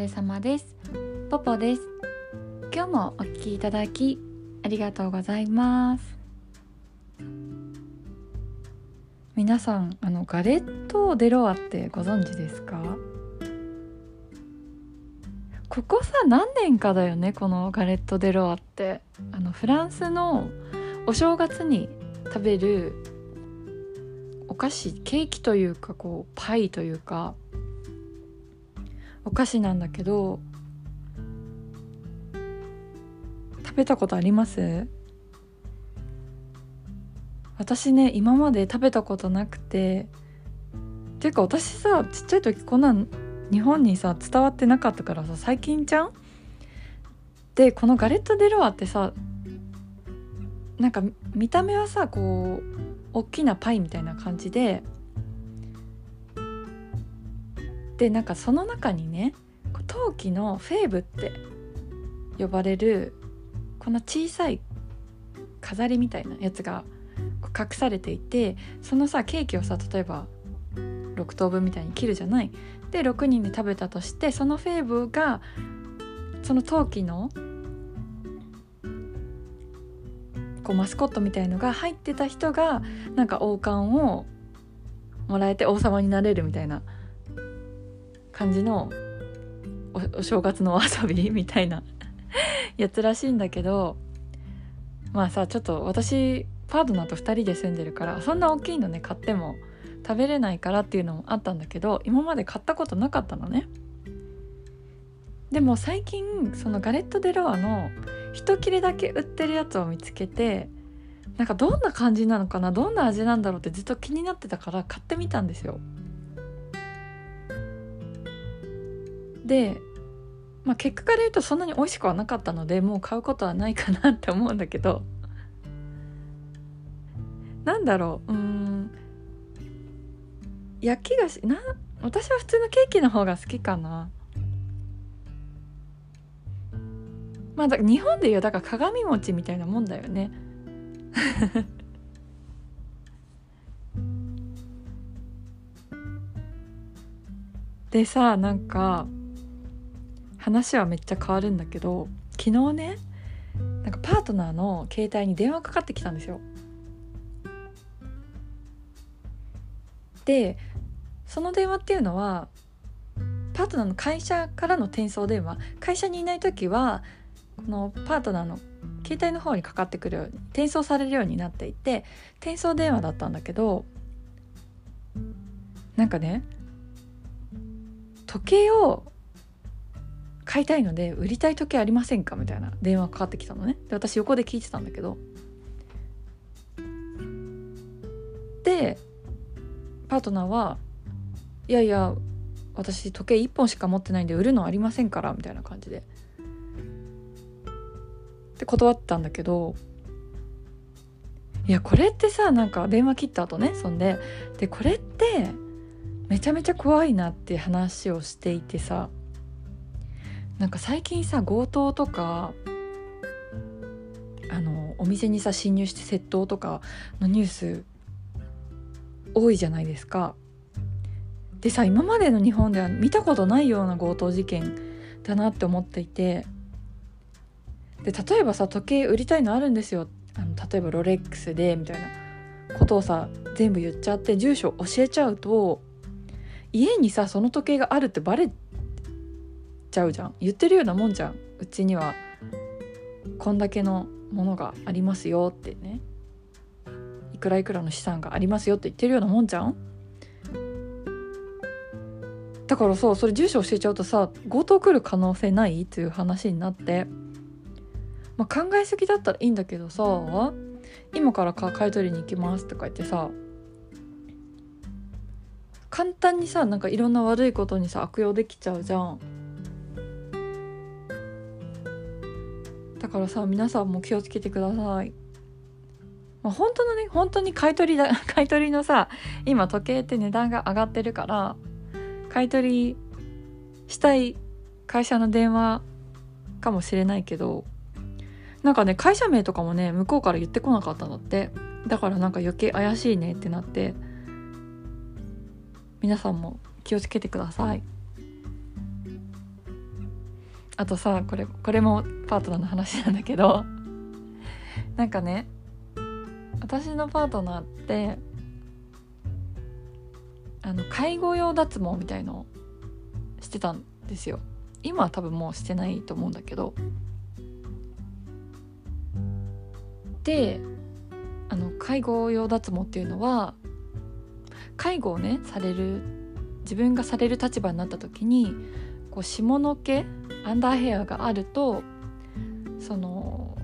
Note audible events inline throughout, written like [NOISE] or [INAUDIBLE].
れ様です。ポポです。今日もお聞きいただきありがとうございます。皆さんあのガレット・デ・ロワってご存知ですか？ここさ何年かだよねこのガレット・デ・ロワって。あのフランスのお正月に食べるお菓子ケーキというかこうパイというか。お菓子なんだけど食べたことあります？私ね今まで食べたことなくてっていうか私さちっちゃい時こんなん日本にさ伝わってなかったからさ最近じゃんでこのガレット・デ・ロワってさなんか見た目はさこう大きなパイみたいな感じででなんかその中にね陶器のフェーブって呼ばれるこの小さい飾りみたいなやつが隠されていてそのさケーキをさ例えば6等分みたいに切るじゃない？で6人で食べたとしてそのフェーブがその陶器のこうマスコットみたいのが入ってた人がなんか王冠をもらえて王様になれるみたいな感じのお正月のお遊び [LAUGHS] みたいなやつらしいんだけどまあさちょっと私パートナーと2人で住んでるからそんな大きいのね買っても食べれないからっていうのもあったんだけど今まで買ったことなかったのね。でも最近そのガレット・デ・ロワの一切れだけ売ってるやつを見つけてなんかどんな感じなのかなどんな味なんだろうってずっと気になってたから買ってみたんですよ。で、まあ、結果から言うとそんなに美味しくはなかったのでもう買うことはないかなって思うんだけど。なんだろう。うん。焼き菓子な私は普通のケーキの方が好きかな。まあだ日本でいうだから鏡餅みたいなもんだよね。[LAUGHS] でさなんか話はめっちゃ変わるんだけど昨日ねなんかパートナーの携帯に電話かかってきたんですよ。でその電話っていうのはパートナーの会社からの転送電話会社にいない時はこのパートナーの携帯の方にかかってくるように転送されるようになっていて転送電話だったんだけどなんかね時計を買いたいので売りたい時計ありませんか？みたいな電話かかってきたのね。で私横で聞いてたんだけど。でパートナーはいやいや私時計1本しか持ってないんで売るのありませんからみたいな感じで。で断ったんだけどいやこれってさなんか電話切った後ねそんで。でこれってめちゃめちゃ怖いなって話をしていてさ。なんか最近さ強盗とかあのお店にさ侵入して窃盗とかのニュース多いじゃないですか。でさ今までの日本では見たことないような強盗事件だなって思っていてで例えばさ時計売りたいのあるんですよあの例えばロレックスでみたいなことをさ全部言っちゃって住所教えちゃうと家にさその時計があるってバレちゃうじゃん。言ってるようなもんじゃん。うちにはこんだけのものがありますよってね。いくらいくらの資産がありますよって言ってるようなもんじゃん。だからさそれ住所教えちゃうとさ強盗来る可能性ない？っていう話になって、まあ、考えすぎだったらいいんだけどさ今から買い取りに行きますとか言ってさ簡単にさなんかいろんな悪いことにさ悪用できちゃうじゃん。からさ皆さんも気をつけてください。まあ、本当のね本当に買い取りだ [LAUGHS] 買い取りのさ今時計って値段が上がってるから買い取りしたい会社の電話かもしれないけどなんかね会社名とかもね向こうから言ってこなかったんだってだからなんか余計怪しいねってなって皆さんも気をつけてくださいあとさこれこれもパートナーの話なんだけど [LAUGHS] なんかね私のパートナーってあの介護用脱毛みたいのをしてたんですよ。今は多分もうしてないと思うんだけど。であの介護用脱毛っていうのは介護をねされる自分がされる立場になった時にこう下の毛アンダーヘアがあるとその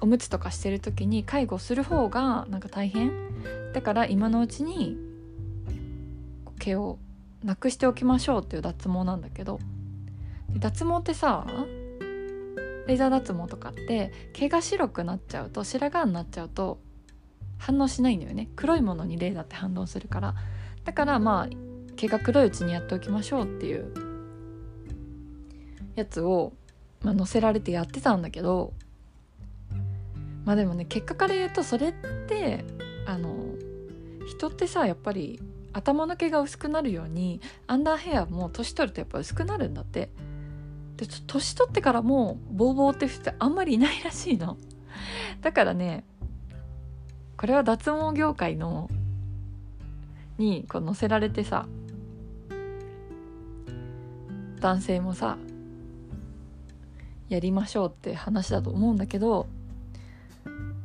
おむつとかしてる時に介護する方がなんか大変。だから今のうちに毛をなくしておきましょうっていう脱毛なんだけど。脱毛ってさレーザー脱毛とかって毛が白くなっちゃうと白髪になっちゃうと反応しないんだよね。黒いものにレーザーって反応するから。だからまあ毛が黒いうちにやっておきましょうっていうやつを、まあ、載せられてやってたんだけどまあでもね結果から言うとそれってあの人ってさやっぱり頭の毛が薄くなるようにアンダーヘアも年取るとやっぱ薄くなるんだって。で年取ってからもボーボーって人ってあんまりいないらしいの。だからねこれは脱毛業界のにこう載せられてさ男性もさやりましょうって話だと思うんだけど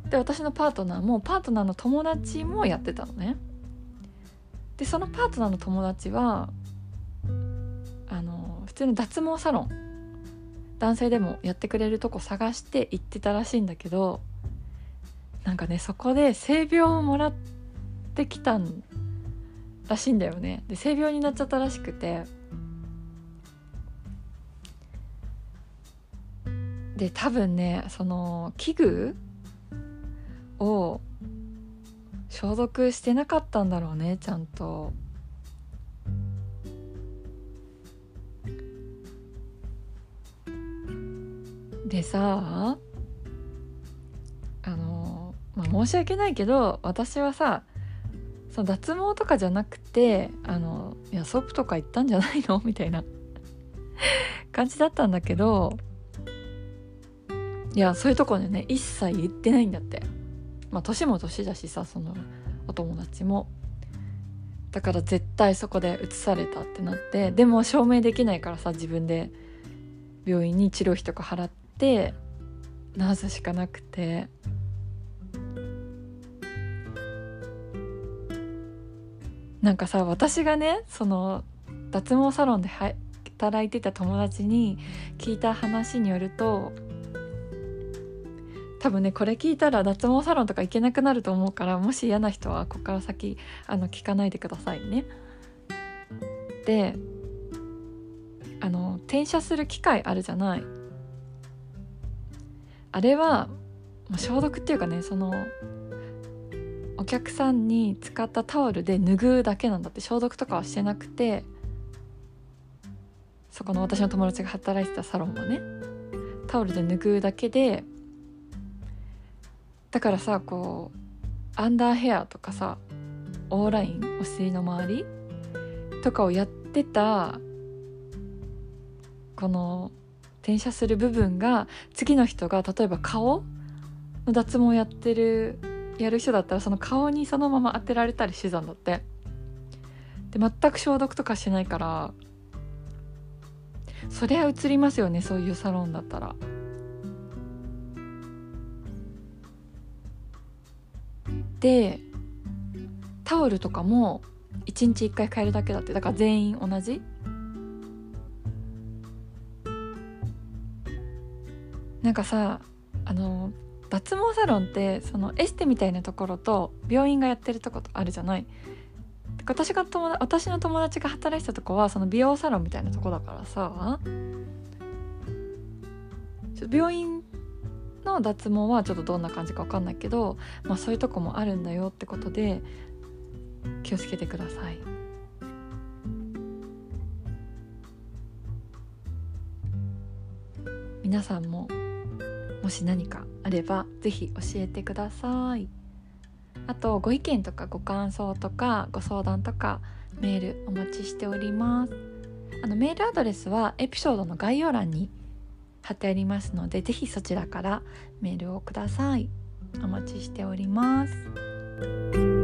で私のパートナーもパートナーの友達もやってたのね。でそのパートナーの友達はあの普通の脱毛サロン男性でもやってくれるとこ探して行ってたらしいんだけどなんかねそこで性病をもらってきたらしいんだよね。で性病になっちゃったらしくて。で多分ねその器具を消毒してなかったんだろうねちゃんと。でさあの、まあ、申し訳ないけど私はさその脱毛とかじゃなくてあのいやソープとか行ったんじゃないの？みたいな感じだったんだけどいやそういうとこでね一切言ってないんだって。まあ年も年だしさそのお友達も。だから絶対そこで移されたってなって。でも証明できないからさ自分で。病院に治療費とか払ってナースしかなくて。なんかさ私がねその脱毛サロンで働いてた友達に聞いた話によると多分ねこれ聞いたら脱毛サロンとか行けなくなると思うからもし嫌な人はここから先あの聞かないでくださいね。であの転写する機械あるじゃないあれは、消毒っていうかねそのお客さんに使ったタオルで拭うだけなんだって消毒とかはしてなくてそこの私の友達が働いてたサロンはねタオルで拭うだけでだからさこうアンダーヘアとかさオーラインお尻の周りとかをやってたこの転写する部分が次の人が例えば顔の脱毛やってるやる人だったらその顔にそのまま当てられたりしてたんだってで全く消毒とかしないからそりゃ映りますよねそういうサロンだったら。でタオルとかも1日1回変えるだけだってだから全員同じ？なんかさあの脱毛サロンってそのエステみたいなところと病院がやってるとことあるじゃない？私が友私の友達が働いてたとこはその美容サロンみたいなとこだからさ病院の脱毛はちょっとどんな感じか分かんないけど、まあ、そういうとこもあるんだよってことで気をつけてください。皆さんももし何かあれば是非教えてください。あとご意見とかご感想とかご相談とかメールお待ちしております。あのメールアドレスはエピソードの概要欄に貼ってありますので是非そちらからメールをください。お待ちしております。